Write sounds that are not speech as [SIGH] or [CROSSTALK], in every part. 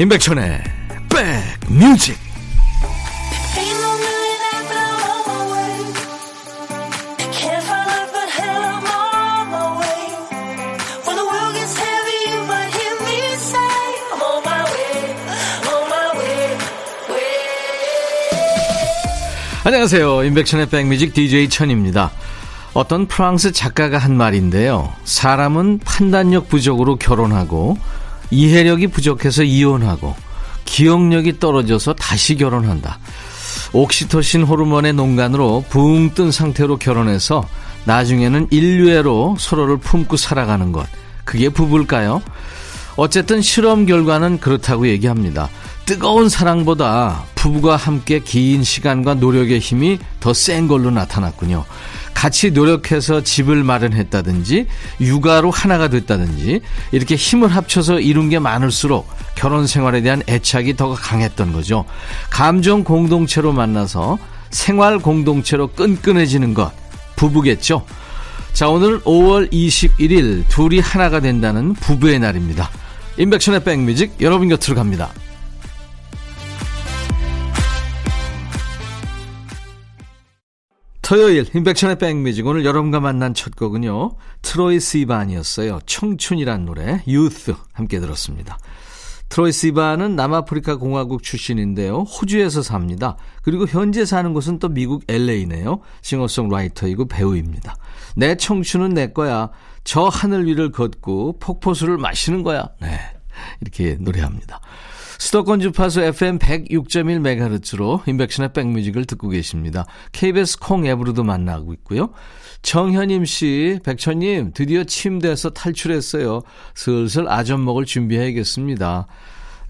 임백천의 백뮤직. 안녕하세요. 임백천의 백뮤직 DJ 천입니다. 어떤 프랑스 작가가 한 말인데요. 사람은 판단력 부족으로 결혼하고 이해력이 부족해서 이혼하고 기억력이 떨어져서 다시 결혼한다. 옥시토신 호르몬의 농간으로 붕 뜬 상태로 결혼해서 나중에는 인류애로 서로를 품고 살아가는 것. 그게 부부일까요? 어쨌든 실험 결과는 그렇다고 얘기합니다. 뜨거운 사랑보다 부부가 함께 긴 시간과 노력의 힘이 더 센 걸로 나타났군요. 같이 노력해서 집을 마련했다든지 육아로 하나가 됐다든지 이렇게 힘을 합쳐서 이룬 게 많을수록 결혼 생활에 대한 애착이 더 강했던 거죠. 감정 공동체로 만나서 생활 공동체로 끈끈해지는 것 부부겠죠. 자, 오늘 5월 21일 둘이 하나가 된다는 부부의 날입니다. 인백션의 백뮤직 여러분 곁으로 갑니다. 토요일 인백션의 백뮤직 오늘 여러분과 만난 첫 곡은요. 트로이 시반이었어요. 청춘이란 노래 유스 함께 들었습니다. 트로이 시반은 남아프리카 공화국 출신인데요. 호주에서 삽니다. 그리고 현재 사는 곳은 또 미국 LA네요. 싱어송라이터이고 배우입니다. 내 청춘은 내 거야. 저 하늘 위를 걷고 폭포수를 마시는 거야. 네. 이렇게 노래합니다. 수도권 주파수 FM 106.1MHz로 인백션의 백뮤직을 듣고 계십니다. KBS 콩 앱으로도 만나고 있고요. 정현임 씨, 백천님, 드디어 침대에서 탈출했어요. 슬슬 아점 먹을 준비해야겠습니다.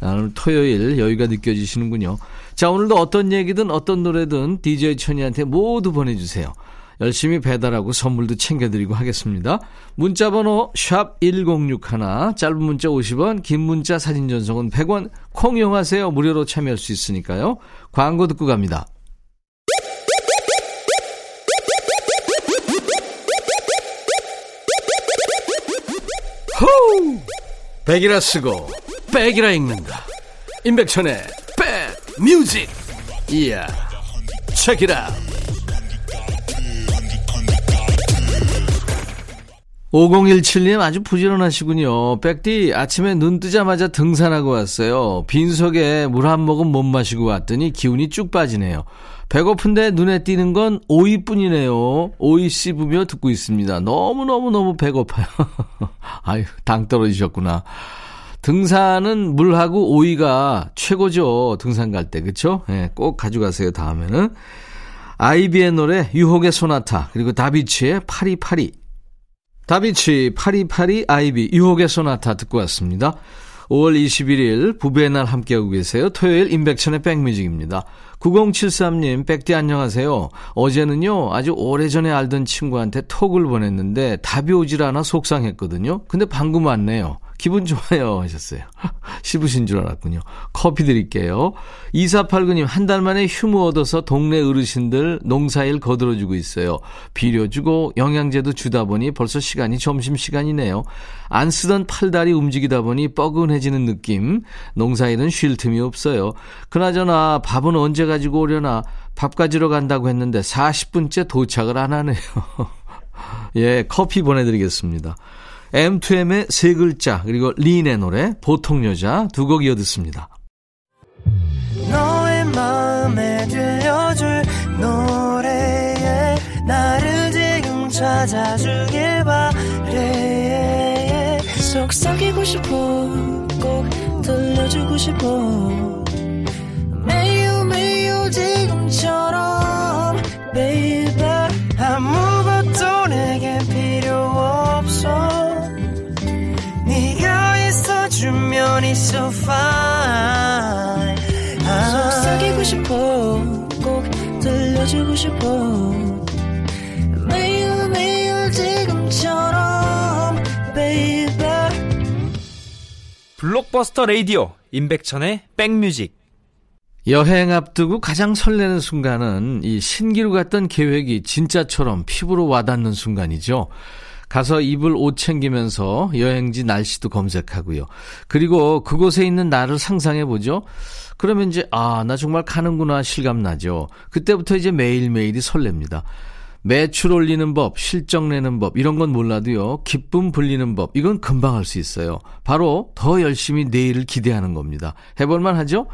오늘 토요일 여유가 느껴지시는군요. 자, 오늘도 어떤 얘기든 어떤 노래든 DJ 천이한테 모두 보내주세요. 열심히 배달하고 선물도 챙겨드리고 하겠습니다. 문자번호 샵 1061, 짧은 문자 50원, 긴 문자 사진 전송은 100원, 콩 이용하세요. 무료로 참여할 수 있으니까요. 광고 듣고 갑니다. 호우! 백이라 쓰고 백이라 읽는다. 임백천의 백 뮤직. 이야. 책이라. 5017님 아주 부지런하시군요. 백디 아침에 눈 뜨자마자 등산하고 왔어요. 빈속에 물 한 모금 못 마시고 왔더니 기운이 쭉 빠지네요. 배고픈데 눈에 띄는 건 오이뿐이네요. 오이 씹으며 듣고 있습니다. 너무너무너무 배고파요. [LAUGHS] 아유, 당 떨어지셨구나. 등산은 물하고 오이가 최고죠. 등산 갈 때, 그쵸? 예, 꼭 가져가세요, 다음에는. 아이비의 노래, 유혹의 소나타, 그리고 다비치의 파리파리. 다비치, 파리파리, 아이비, 유혹의 소나타 듣고 왔습니다. 5월 21일 부부의 날 함께하고 계세요. 토요일 인백천의 백뮤직입니다. 9073님, 백디 안녕하세요. 어제는요, 아주 오래전에 알던 친구한테 톡을 보냈는데 답이 오질 않아 속상했거든요. 근데 방금 왔네요. 기분 좋아요 하셨어요. [LAUGHS] 씹으신 줄 알았군요. 커피 드릴게요. 2489님 한 달 만에 휴무 얻어서 동네 어르신들 농사일 거들어주고 있어요. 비료 주고 영양제도 주다 보니 벌써 시간이 점심시간이네요. 안 쓰던 팔다리 움직이다 보니 뻐근해지는 느낌. 농사일은 쉴 틈이 없어요. 그나저나 밥은 언제 가지고 오려나 밥 가지러 간다고 했는데 40분째 도착을 안 하네요. [LAUGHS] 예, 커피 보내드리겠습니다. M2M의 세 글자 그리고 린의 노래 보통 여자 두 곡 이어 듣습니다. 너의 마음에 들려줄 노래에 나를 지금 찾아주길 바래. 속삭이고 싶어 꼭 들려주고 싶어. 매우 매우 지금처럼 baby. 아무것도 내게 필요 없어 주면 있어 fine. 속삭이고 싶어. 꼭 들려주고 싶어. 매일 매일 지금처럼 baby. 블록버스터 레이디오 임백천의 백뮤직. 여행 앞두고 가장 설레는 순간은 이 신기루 같던 계획이 진짜처럼 피부로 와닿는 순간이죠. 가서 입을 옷 챙기면서 여행지 날씨도 검색하고요. 그리고 그곳에 있는 나를 상상해 보죠. 그러면 이제 아, 나 정말 가는구나 실감 나죠. 그때부터 이제 매일매일이 설렙니다. 매출 올리는 법, 실적 내는 법, 이런 건 몰라도요, 기쁨 불리는 법, 이건 금방 할 수 있어요. 바로 더 열심히 내일을 기대하는 겁니다. 해볼만 하죠?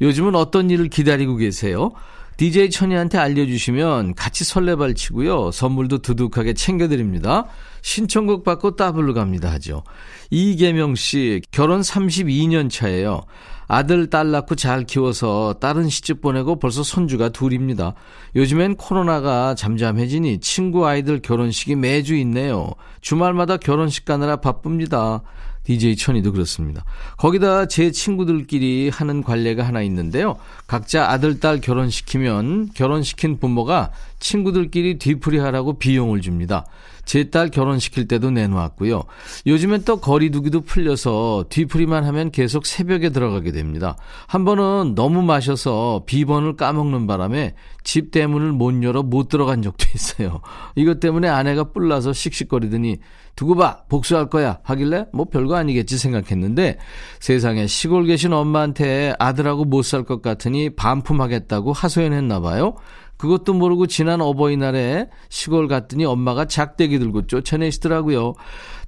요즘은 어떤 일을 기다리고 계세요? DJ 천이한테 알려주시면 같이 설레발 치고요. 선물도 두둑하게 챙겨드립니다. 신청곡 받고 따블로 갑니다 하죠. 이계명 씨, 결혼 32년 차예요. 아들, 딸 낳고 잘 키워서 딸은 시집 보내고 벌써 손주가 둘입니다. 요즘엔 코로나가 잠잠해지니 친구 아이들 결혼식이 매주 있네요. 주말마다 결혼식 가느라 바쁩니다. DJ 천이도 그렇습니다. 거기다 제 친구들끼리 하는 관례가 하나 있는데요. 각자 아들, 딸 결혼시키면 결혼시킨 부모가 친구들끼리 뒤풀이 하라고 비용을 줍니다. 제 딸 결혼시킬 때도 내놓았고요. 요즘엔 또 거리두기도 풀려서 뒤풀이만 하면 계속 새벽에 들어가게 됩니다. 한 번은 너무 마셔서 비번을 까먹는 바람에 집 대문을 못 열어 못 들어간 적도 [LAUGHS] 있어요. 이것 때문에 아내가 뿔나서 씩씩거리더니 두고 봐 복수할 거야 하길래 뭐 별거 아니겠지 생각했는데 세상에 시골 계신 엄마한테 아들하고 못 살 것 같으니 반품하겠다고 하소연했나 봐요. 그것도 모르고 지난 어버이날에 시골 갔더니 엄마가 작대기 들고 쫓아내시더라고요.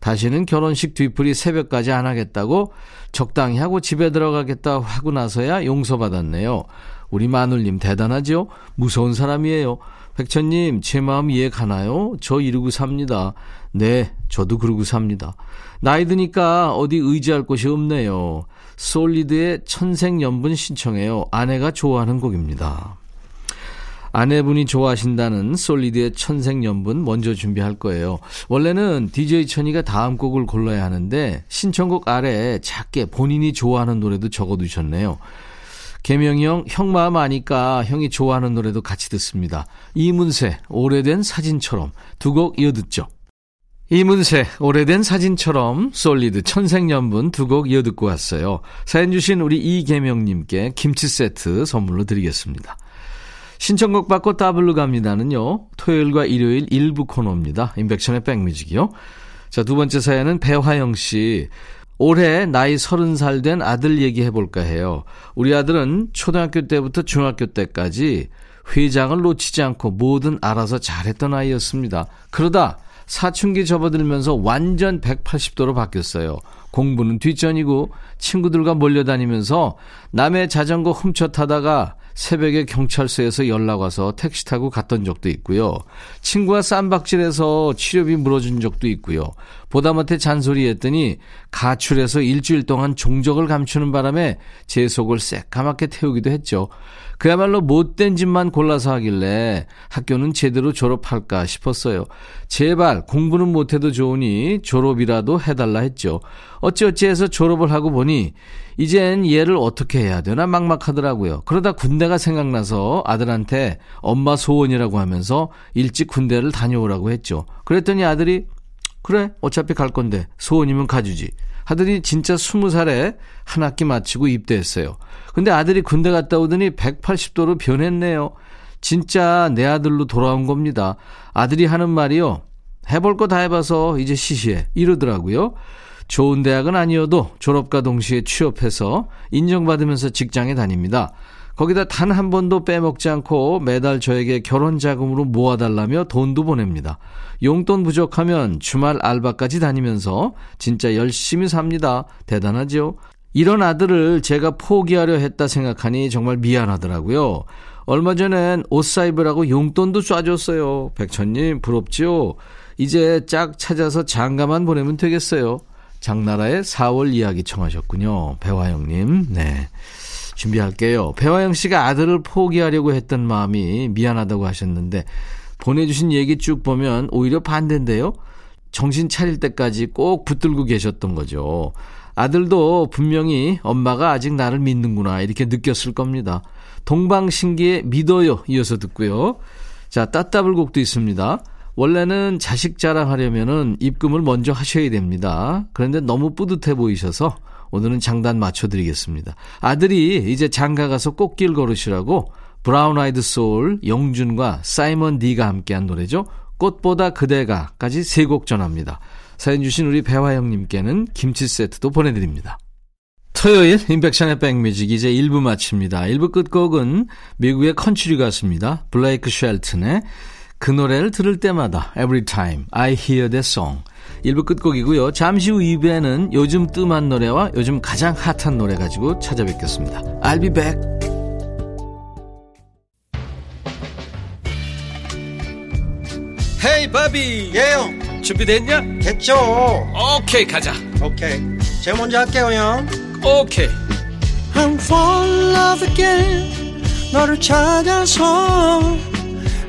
다시는 결혼식 뒤풀이 새벽까지 안 하겠다고 적당히 하고 집에 들어가겠다 하고 나서야 용서받았네요. 우리 마눌님 대단하죠? 무서운 사람이에요. 백천님, 제 마음 이해 가나요? 저 이러고 삽니다. 네, 저도 그러고 삽니다. 나이 드니까 어디 의지할 곳이 없네요. 솔리드의 천생연분 신청해요. 아내가 좋아하는 곡입니다. 아내분이 좋아하신다는 솔리드의 천생연분 먼저 준비할 거예요. 원래는 DJ 천이가 다음 곡을 골라야 하는데 신청곡 아래에 작게 본인이 좋아하는 노래도 적어두셨네요. 개명이 형, 형 마음 아니까 형이 좋아하는 노래도 같이 듣습니다. 이문세, 오래된 사진처럼 두 곡 이어 듣죠. 이문세, 오래된 사진처럼 솔리드 천생연분 두 곡 이어 듣고 왔어요. 사연 주신 우리 이계명님께 김치 세트 선물로 드리겠습니다. 신청곡 받고 따블로 갑니다는요. 토요일과 일요일 일부 코너입니다. 인백션의 백뮤직이요. 자, 두 번째 사연은 배화영 씨. 올해 나이 서른 살된 아들 얘기해 볼까 해요. 우리 아들은 초등학교 때부터 중학교 때까지 회장을 놓치지 않고 뭐든 알아서 잘했던 아이였습니다. 그러다 사춘기 접어들면서 완전 180도로 바뀌었어요. 공부는 뒷전이고 친구들과 몰려다니면서 남의 자전거 훔쳐 타다가 새벽에 경찰서에서 연락 와서 택시 타고 갔던 적도 있고요. 친구와 쌈박질해서 치료비 물어준 적도 있고요. 보다 못해 잔소리했더니 가출해서 일주일 동안 종적을 감추는 바람에 제 속을 새까맣게 태우기도 했죠. 그야말로 못된 짓만 골라서 하길래 학교는 제대로 졸업할까 싶었어요. 제발 공부는 못해도 좋으니 졸업이라도 해달라 했죠. 어찌어찌 해서 졸업을 하고 보니 이젠 얘를 어떻게 해야 되나 막막하더라고요. 그러다 군대가 생각나서 아들한테 엄마 소원이라고 하면서 일찍 군대를 다녀오라고 했죠. 그랬더니 아들이 그래 어차피 갈 건데 소원이면 가주지. 하더니 진짜 스무 살에 한 학기 마치고 입대했어요. 근데 아들이 군대 갔다 오더니 180도로 변했네요. 진짜 내 아들로 돌아온 겁니다. 아들이 하는 말이요. 해볼 거 다 해봐서 이제 시시해. 이러더라고요. 좋은 대학은 아니어도 졸업과 동시에 취업해서 인정받으면서 직장에 다닙니다. 거기다 단 한 번도 빼먹지 않고 매달 저에게 결혼 자금으로 모아달라며 돈도 보냅니다. 용돈 부족하면 주말 알바까지 다니면서 진짜 열심히 삽니다. 대단하죠? 이런 아들을 제가 포기하려 했다 생각하니 정말 미안하더라고요. 얼마 전엔 옷 사입으라고 용돈도 쏴줬어요. 백천님, 부럽죠? 이제 짝 찾아서 장가만 보내면 되겠어요. 장나라의 4월 이야기 청하셨군요. 배화영님. 네. 준비할게요. 배화영 씨가 아들을 포기하려고 했던 마음이 미안하다고 하셨는데, 보내주신 얘기 쭉 보면 오히려 반대인데요. 정신 차릴 때까지 꼭 붙들고 계셨던 거죠. 아들도 분명히 엄마가 아직 나를 믿는구나 이렇게 느꼈을 겁니다. 동방신기의 믿어요 이어서 듣고요. 자 따따블곡도 있습니다. 원래는 자식 자랑하려면은 입금을 먼저 하셔야 됩니다. 그런데 너무 뿌듯해 보이셔서 오늘은 장단 맞춰드리겠습니다. 아들이 이제 장가 가서 꽃길 걸으시라고 브라운 아이드 소울 영준과 사이먼 디가 함께한 노래죠. 꽃보다 그대가까지 세 곡 전합니다. 사연 주신 우리 배화영님께는 김치 세트도 보내드립니다. 토요일 임백천의 백뮤직 이제 1부 마칩니다. 1부 끝곡은 미국의 컨츄리 가수입니다. 블레이크 쉘튼의 그 노래를 들을 때마다 Every time I hear that song. 1부 끝곡이고요. 잠시 후 2부에는 요즘 뜸한 노래와 요즘 가장 핫한 노래 가지고 찾아뵙겠습니다. I'll be back. 헤이 바비 예영 준비됐냐? 됐죠. 오케이 가자. 오케이. 제가 먼저 할게요 형. 오케이. I'm fall in love again. 너를 찾아서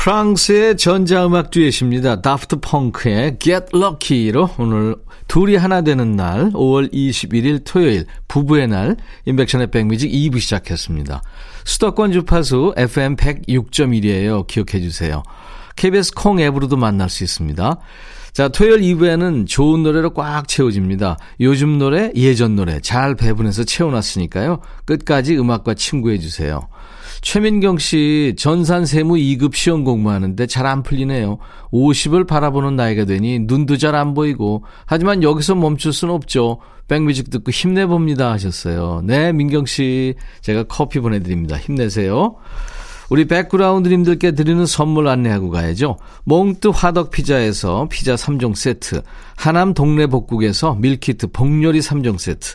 프랑스의 전자음악 듀엣입니다. 다프트 펑크의 Get Lucky로 오늘 둘이 하나 되는 날 5월 21일 토요일 부부의 날 인백션의 백뮤직 2부 시작했습니다. 수도권 주파수 FM 106.1이에요. 기억해 주세요. KBS 콩 앱으로도 만날 수 있습니다. 자, 토요일 2부에는 좋은 노래로 꽉 채워집니다. 요즘 노래, 예전 노래 잘 배분해서 채워놨으니까요. 끝까지 음악과 친구해 주세요. 최민경 씨, 전산 세무 2급 시험 공부하는데 잘 안 풀리네요. 50을 바라보는 나이가 되니 눈도 잘 안 보이고, 하지만 여기서 멈출 순 없죠. 백뮤직 듣고 힘내봅니다 하셨어요. 네, 민경 씨. 제가 커피 보내드립니다. 힘내세요. 우리 백그라운드님들께 드리는 선물 안내하고 가야죠. 몽뜨 화덕 피자에서 피자 3종 세트, 하남 동네 복국에서 밀키트 복요리 3종 세트,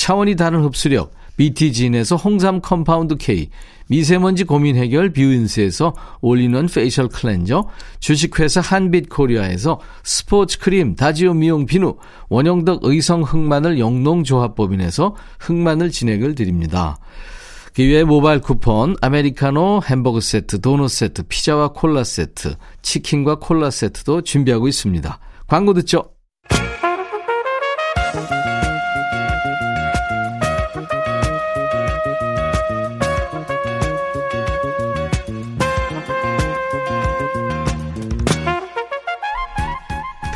차원이 다른 흡수력 BT진에서 홍삼 compound K, 미세먼지 고민 해결 뷰인스에서 all-in-one facial cleanser, 주식회사 한빛코리아에서 스포츠 크림 다지오 미용 비누, 원형덕 의성 흑마늘 영농조합법인에서 흑마늘 진액을 드립니다. 기회의 모바일 쿠폰, 아메리카노 햄버거 세트, 도넛 세트, 피자와 콜라 세트, 치킨과 콜라 세트도 준비하고 있습니다. 광고 듣죠?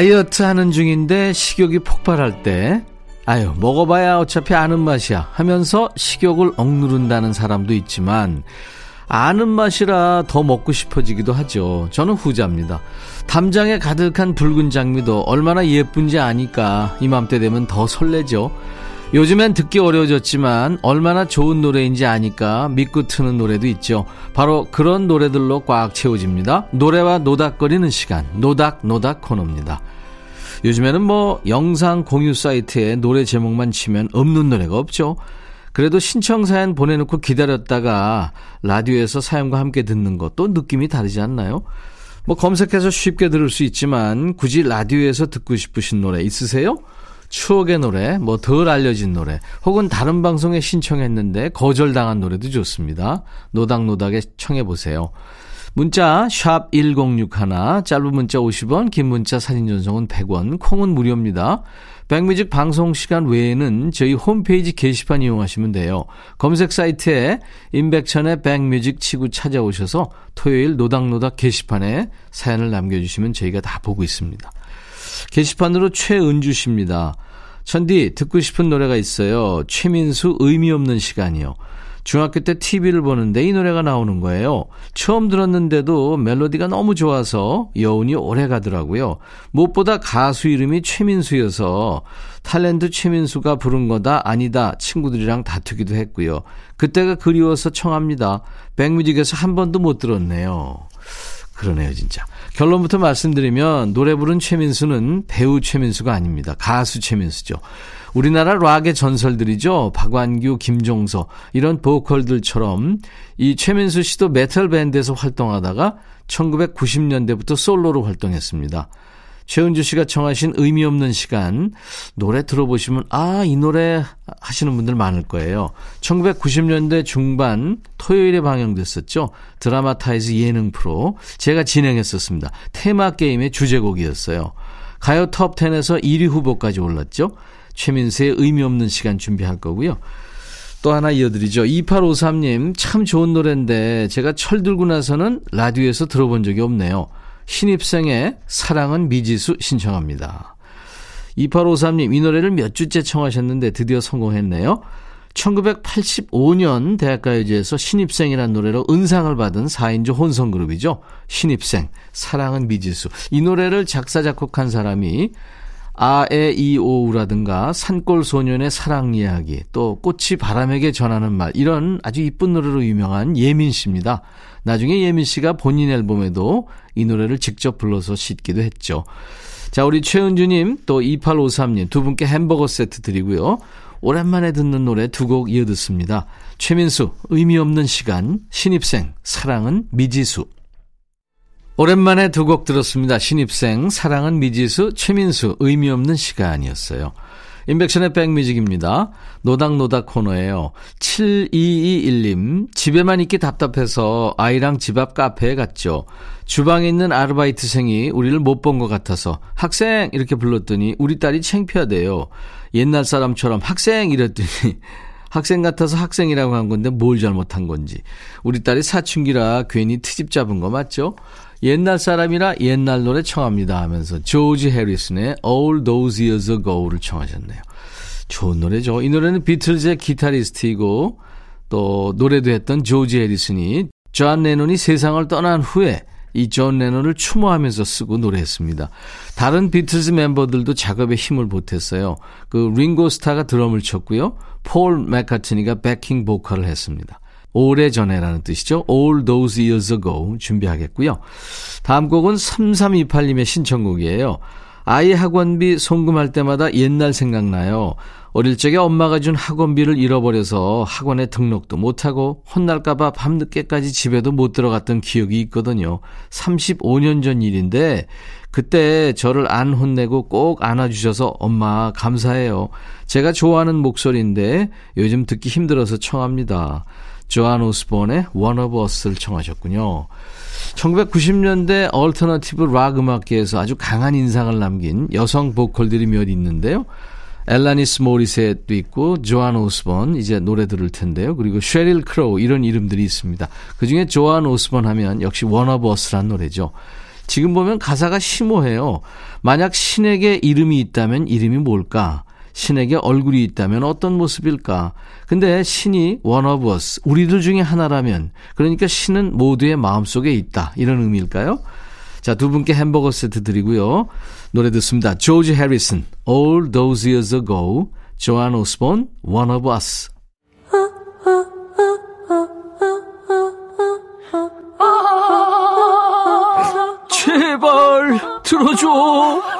다이어트 하는 중인데 식욕이 폭발할 때, 아유, 먹어봐야 어차피 아는 맛이야 하면서 식욕을 억누른다는 사람도 있지만, 아는 맛이라 더 먹고 싶어지기도 하죠. 저는 후자입니다. 담장에 가득한 붉은 장미도 얼마나 예쁜지 아니까 이맘때 되면 더 설레죠. 요즘엔 듣기 어려워졌지만 얼마나 좋은 노래인지 아니까 믿고 트는 노래도 있죠. 바로 그런 노래들로 꽉 채워집니다. 노래와 노닥거리는 시간, 노닥노닥 노닥 코너입니다. 요즘에는 뭐 영상 공유 사이트에 노래 제목만 치면 없는 노래가 없죠. 그래도 신청 사연 보내놓고 기다렸다가 라디오에서 사연과 함께 듣는 것도 느낌이 다르지 않나요? 뭐 검색해서 쉽게 들을 수 있지만 굳이 라디오에서 듣고 싶으신 노래 있으세요? 추억의 노래, 뭐 덜 알려진 노래, 혹은 다른 방송에 신청했는데 거절당한 노래도 좋습니다. 노닥노닥에 청해보세요. 문자 1061, 짧은 문자 50원, 긴 문자 사진 전송은 100원, 콩은 무료입니다. 백뮤직 방송 시간 외에는 저희 홈페이지 게시판 이용하시면 돼요. 검색 사이트에 임백천의 백뮤직 치고 찾아오셔서 토요일 노닥노닥 게시판에 사연을 남겨주시면 저희가 다 보고 있습니다. 게시판으로 최은주 씨입니다. 천디 듣고 싶은 노래가 있어요. 최민수 의미 없는 시간이요. 중학교 때 TV를 보는데 이 노래가 나오는 거예요. 처음 들었는데도 멜로디가 너무 좋아서 여운이 오래 가더라고요. 무엇보다 가수 이름이 최민수여서 탤런트 최민수가 부른 거다 아니다 친구들이랑 다투기도 했고요. 그때가 그리워서 청합니다. 백뮤직에서 한 번도 못 들었네요. 그러네요, 진짜. 결론부터 말씀드리면 노래 부른 최민수는 배우 최민수가 아닙니다. 가수 최민수죠. 우리나라 락의 전설들이죠. 박완규, 김종서 이런 보컬들처럼 이 최민수 씨도 메탈 밴드에서 활동하다가 1990년대부터 솔로로 활동했습니다. 최은주 씨가 청하신 의미 없는 시간 노래 들어보시면 아 이 노래 아시는 분들 많을 거예요. 1990년대 중반 토요일에 방영됐었죠. dramatize 예능 프로 제가 진행했었습니다. 테마 게임의 주제곡이었어요. 가요 톱 10에서 1위 후보까지 올랐죠. 최민수의 의미 없는 시간 준비할 거고요. 또 하나 이어드리죠. 2853님, 참 좋은 노래인데 제가 철 들고 나서는 라디오에서 들어본 적이 없네요. 신입생의 사랑은 미지수 신청합니다. 2853님, 이 노래를 몇 주째 청하셨는데 드디어 성공했네요. 1985년 대학가요제에서 신입생이라는 노래로 은상을 받은 4인조 혼성그룹이죠. 신입생, 사랑은 미지수. 이 노래를 작사, 작곡한 사람이 아에 이오우라든가 산골 소년의 사랑 이야기, 또 꽃이 바람에게 전하는 말 이런 아주 이쁜 노래로 유명한 예민 씨입니다. 나중에 예민 씨가 본인 앨범에도 이 노래를 직접 불러서 싣기도 했죠. 자, 우리 최은주님 또 2853님 두 분께 햄버거 세트 드리고요. 오랜만에 듣는 노래 두 곡 이어 듣습니다. 최민수 의미 없는 시간, 신입생 사랑은 미지수. 오랜만에 두 곡 들었습니다. 신입생, 사랑은 미지수, 최민수, 의미 없는 시간이었어요. 인백션의 백뮤직입니다. 노닥노닥 코너예요. 7221님, 집에만 있기 답답해서 아이랑 집 앞 카페에 갔죠. 주방에 있는 아르바이트생이 우리를 못 본 것 같아서 학생! 이렇게 불렀더니 우리 딸이 창피하대요. 옛날 사람처럼 학생! 이랬더니 [LAUGHS] 학생 같아서 학생이라고 한 건데 뭘 잘못한 건지. 우리 딸이 사춘기라 괜히 트집 잡은 거 맞죠? 옛날 사람이라 옛날 노래 청합니다 하면서 조지 해리슨의 All Those Years Ago를 청하셨네요. 좋은 노래죠. 이 노래는 비틀즈의 기타리스트이고 또 노래도 했던 조지 해리슨이 존 레논이 세상을 떠난 후에 이 존 레논을 추모하면서 쓰고 노래했습니다. 다른 비틀즈 멤버들도 작업에 힘을 보탰어요. 그 링고 스타가 드럼을 쳤고요. 폴 맥카트니가 백킹 보컬을 했습니다. 오래전에라는 뜻이죠. All those years ago 준비하겠고요. 다음 곡은 3328님의 신청곡이에요. 아이 학원비 송금할 때마다 옛날 생각나요. 어릴 적에 엄마가 준 학원비를 잃어버려서 학원에 등록도 못하고 혼날까봐 밤늦게까지 집에도 못 들어갔던 기억이 있거든요. 35년 전 일인데 그때 저를 안 혼내고 꼭 안아주셔서 엄마 감사해요. 제가 좋아하는 목소리인데 요즘 듣기 힘들어서 청합니다. 조안 오스본의 One of Us를 청하셨군요. 1990년대 얼터너티브 락 음악계에서 아주 강한 인상을 남긴 여성 보컬들이 몇 있는데요. 앨라니스 모리셋도 있고 조안 오스본 이제 노래 들을 텐데요. 그리고 쉐릴 크로우 이런 이름들이 있습니다. 그중에 조안 오스본 하면 역시 One of Us란 노래죠. 지금 보면 가사가 심오해요. 만약 신에게 이름이 있다면 이름이 뭘까? 신에게 얼굴이 있다면 어떤 모습일까? 근데 신이 one of us, 우리들 중에 하나라면, 그러니까 신은 모두의 마음속에 있다. 이런 의미일까요? 자, 두 분께 햄버거 세트 드리고요. 노래 듣습니다. 조지 해리슨, All Those Years Ago, 조안 오스본, One of Us. 제발 들어줘.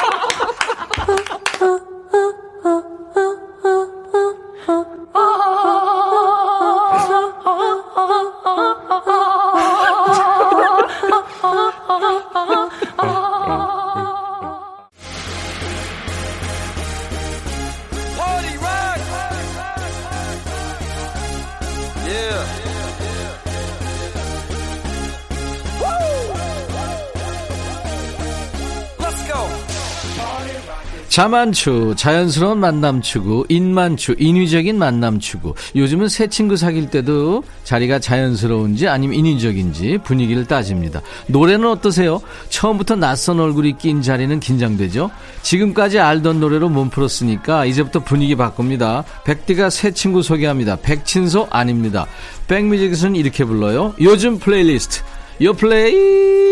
자만추, 자연스러운 만남 추구, 인만추, 인위적인 만남 추구. 요즘은 새 친구 사귈 때도 자리가 자연스러운지 아니면 인위적인지 분위기를 따집니다. 노래는 어떠세요? 처음부터 낯선 얼굴이 낀 자리는 긴장되죠? 지금까지 알던 노래로 몸 풀었으니까 이제부터 분위기 바꿉니다. 백디가 새 친구 소개합니다. 백친소 아닙니다. 백뮤직에서는 이렇게 불러요. 요즘 플레이리스트. 요 플레이!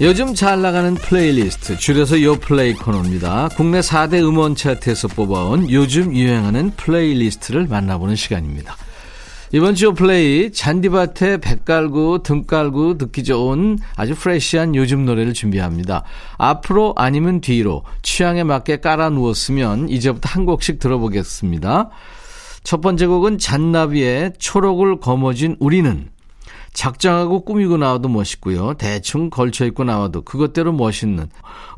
요즘 잘 나가는 플레이리스트 줄여서 요플레이 코너입니다. 국내 4대 음원 차트에서 뽑아온 요즘 유행하는 플레이리스트를 만나보는 시간입니다. 이번 주 요플레이 잔디밭에 배 깔고 등 깔고 듣기 좋은 아주 fresh한 요즘 노래를 준비합니다. 앞으로 아니면 뒤로 취향에 맞게 깔아 누웠으면 이제부터 한 곡씩 들어보겠습니다. 첫 번째 곡은 잔나비의 초록을 거머쥔 우리는 작정하고 꾸미고 나와도 멋있고요. 대충 걸쳐 입고 나와도 그것대로 멋있는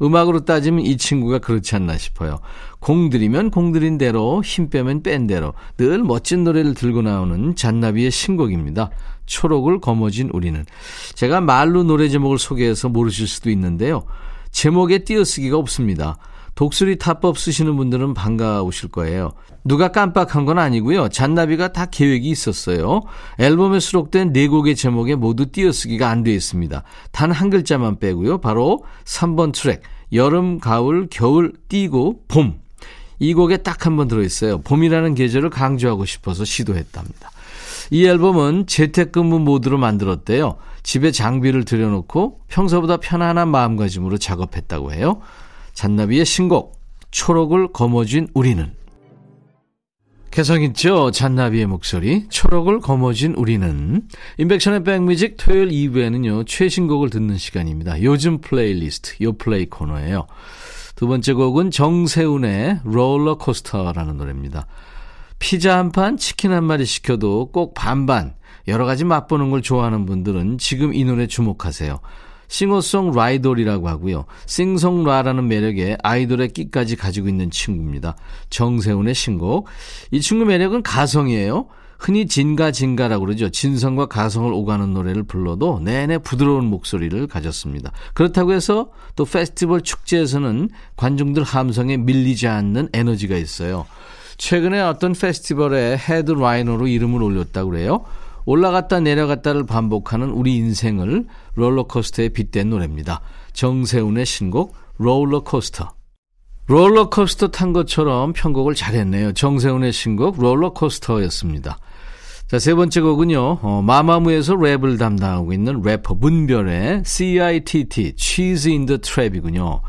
음악으로 따지면 이 친구가 그렇지 않나 싶어요. 공들이면 공들인 대로 힘 빼면 뺀 대로 늘 멋진 노래를 들고 나오는 잔나비의 신곡입니다. 초록을 거머쥔 우리는 제가 말로 노래 제목을 소개해서 모르실 수도 있는데요. 제목에 띄어쓰기가 없습니다. 독수리 타법 쓰시는 분들은 반가우실 거예요. 누가 깜빡한 건 아니고요. 잔나비가 다 계획이 있었어요. 앨범에 수록된 네 곡의 제목에 모두 띄어쓰기가 안 되어 있습니다. 단 한 글자만 빼고요. 바로 3번 트랙 여름, 가을, 겨울, 띄고 봄. 이 곡에 딱 한 번 들어있어요. 봄이라는 계절을 강조하고 싶어서 시도했답니다. 이 앨범은 재택근무 모드로 만들었대요. 집에 장비를 들여놓고 평소보다 편안한 마음가짐으로 작업했다고 해요. 잔나비의 신곡 초록을 거머쥔 우리는 개성 있죠? 잔나비의 목소리 초록을 거머쥔 우리는 인백션의 백뮤직 토요일 2부에는요 최신곡을 듣는 시간입니다. 요즘 플레이리스트 요 플레이 코너예요. 두 번째 곡은 정세운의 롤러코스터라는 노래입니다. 피자 한 판, 치킨 한 마리 시켜도 꼭 반반 여러 가지 맛보는 걸 좋아하는 분들은 지금 이 노래 주목하세요. 싱어송 라이돌이라고 하고요. 싱송라라는 매력에 아이돌의 끼까지 가지고 있는 친구입니다. 정세운의 신곡. 이 친구 매력은 가성이에요. 흔히 진가 진가라고 그러죠. 진성과 가성을 오가는 노래를 불러도 내내 부드러운 목소리를 가졌습니다. 그렇다고 해서 또 페스티벌 축제에서는 관중들 함성에 밀리지 않는 에너지가 있어요. 최근에 어떤 페스티벌에 headliner로 이름을 올렸다고 그래요. 올라갔다 내려갔다를 반복하는 우리 인생을 롤러코스터에 빗댄 노래입니다. 정세운의 신곡 롤러코스터. 롤러코스터 탄 것처럼 편곡을 잘했네요. 정세운의 신곡 롤러코스터였습니다. 자, 세 번째 곡은요, 어, 마마무에서 랩을 담당하고 있는 래퍼 문별의 CITT, Cheese in the Trap이군요.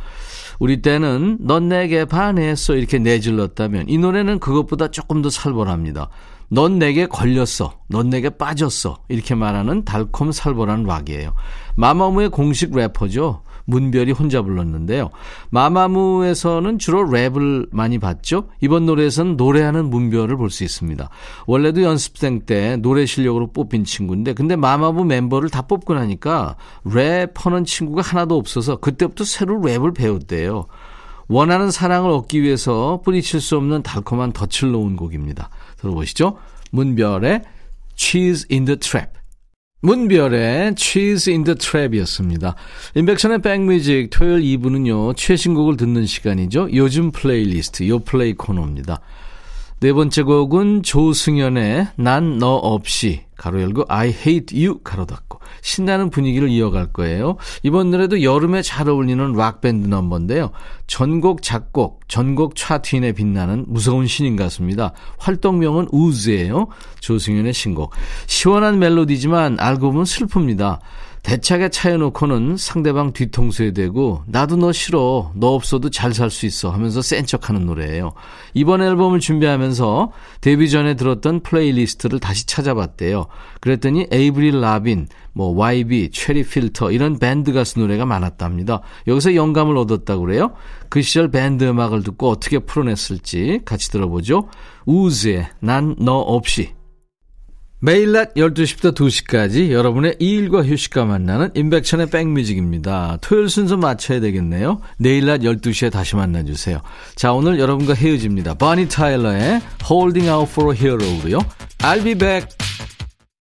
우리 때는 넌 내게 반했어 이렇게 내질렀다면 이 노래는 그것보다 조금 더 살벌합니다. 넌 내게 걸렸어. 넌 내게 빠졌어. 이렇게 말하는 달콤 살벌한 락이에요. 마마무의 공식 래퍼죠. 문별이 혼자 불렀는데요. 마마무에서는 주로 랩을 많이 봤죠. 이번 노래에서는 노래하는 문별을 볼 수 있습니다. 원래도 연습생 때 노래 실력으로 뽑힌 친구인데 근데 마마무 멤버를 다 뽑고 나니까 랩하는 친구가 하나도 없어서 그때부터 새로 랩을 배웠대요. 원하는 사랑을 얻기 위해서 뿌리칠 수 없는 달콤한 덫을 놓은 곡입니다. 들어보시죠. 문별의 Cheese in the Trap. 문별의 Cheese in the Trap이었습니다. 인백션의 백뮤직 토요일 2부는요. 최신곡을 듣는 시간이죠. 요즘 플레이리스트 요 플레이 코너입니다. 네 번째 곡은 조승연의 난 너 없이 가로 열고 I hate you 가로 닫고 신나는 분위기를 이어갈 거예요. 이번 노래도 여름에 잘 어울리는 락밴드 넘버인데요. 전곡 작곡, 전곡 차트인에 빛나는 무서운 신인 가수입니다. 활동명은 우즈예요. 조승연의 신곡. 시원한 멜로디지만 알고 보면 슬픕니다. 대차게 차여놓고는 상대방 뒤통수에 대고 나도 너 싫어 너 없어도 잘 살 수 있어 하면서 센 척하는 노래예요. 이번 앨범을 준비하면서 데뷔 전에 들었던 플레이리스트를 다시 찾아봤대요. 그랬더니 에이브릴 라빈, 뭐 YB, 체리 필터 이런 밴드 가수 노래가 많았답니다. 여기서 영감을 얻었다고 그래요. 그 시절 밴드 음악을 듣고 어떻게 풀어냈을지 같이 들어보죠. 우즈의 난 너 없이 매일 낮 12시부터 2시까지 여러분의 일과 휴식과 만나는 인백천의 백뮤직입니다. 토요일 순서 맞춰야 되겠네요. 내일 낮 12시에 다시 만나주세요. 자, 오늘 여러분과 헤어집니다. 버니 타일러의 Holding Out for a Hero로요. I'll be back.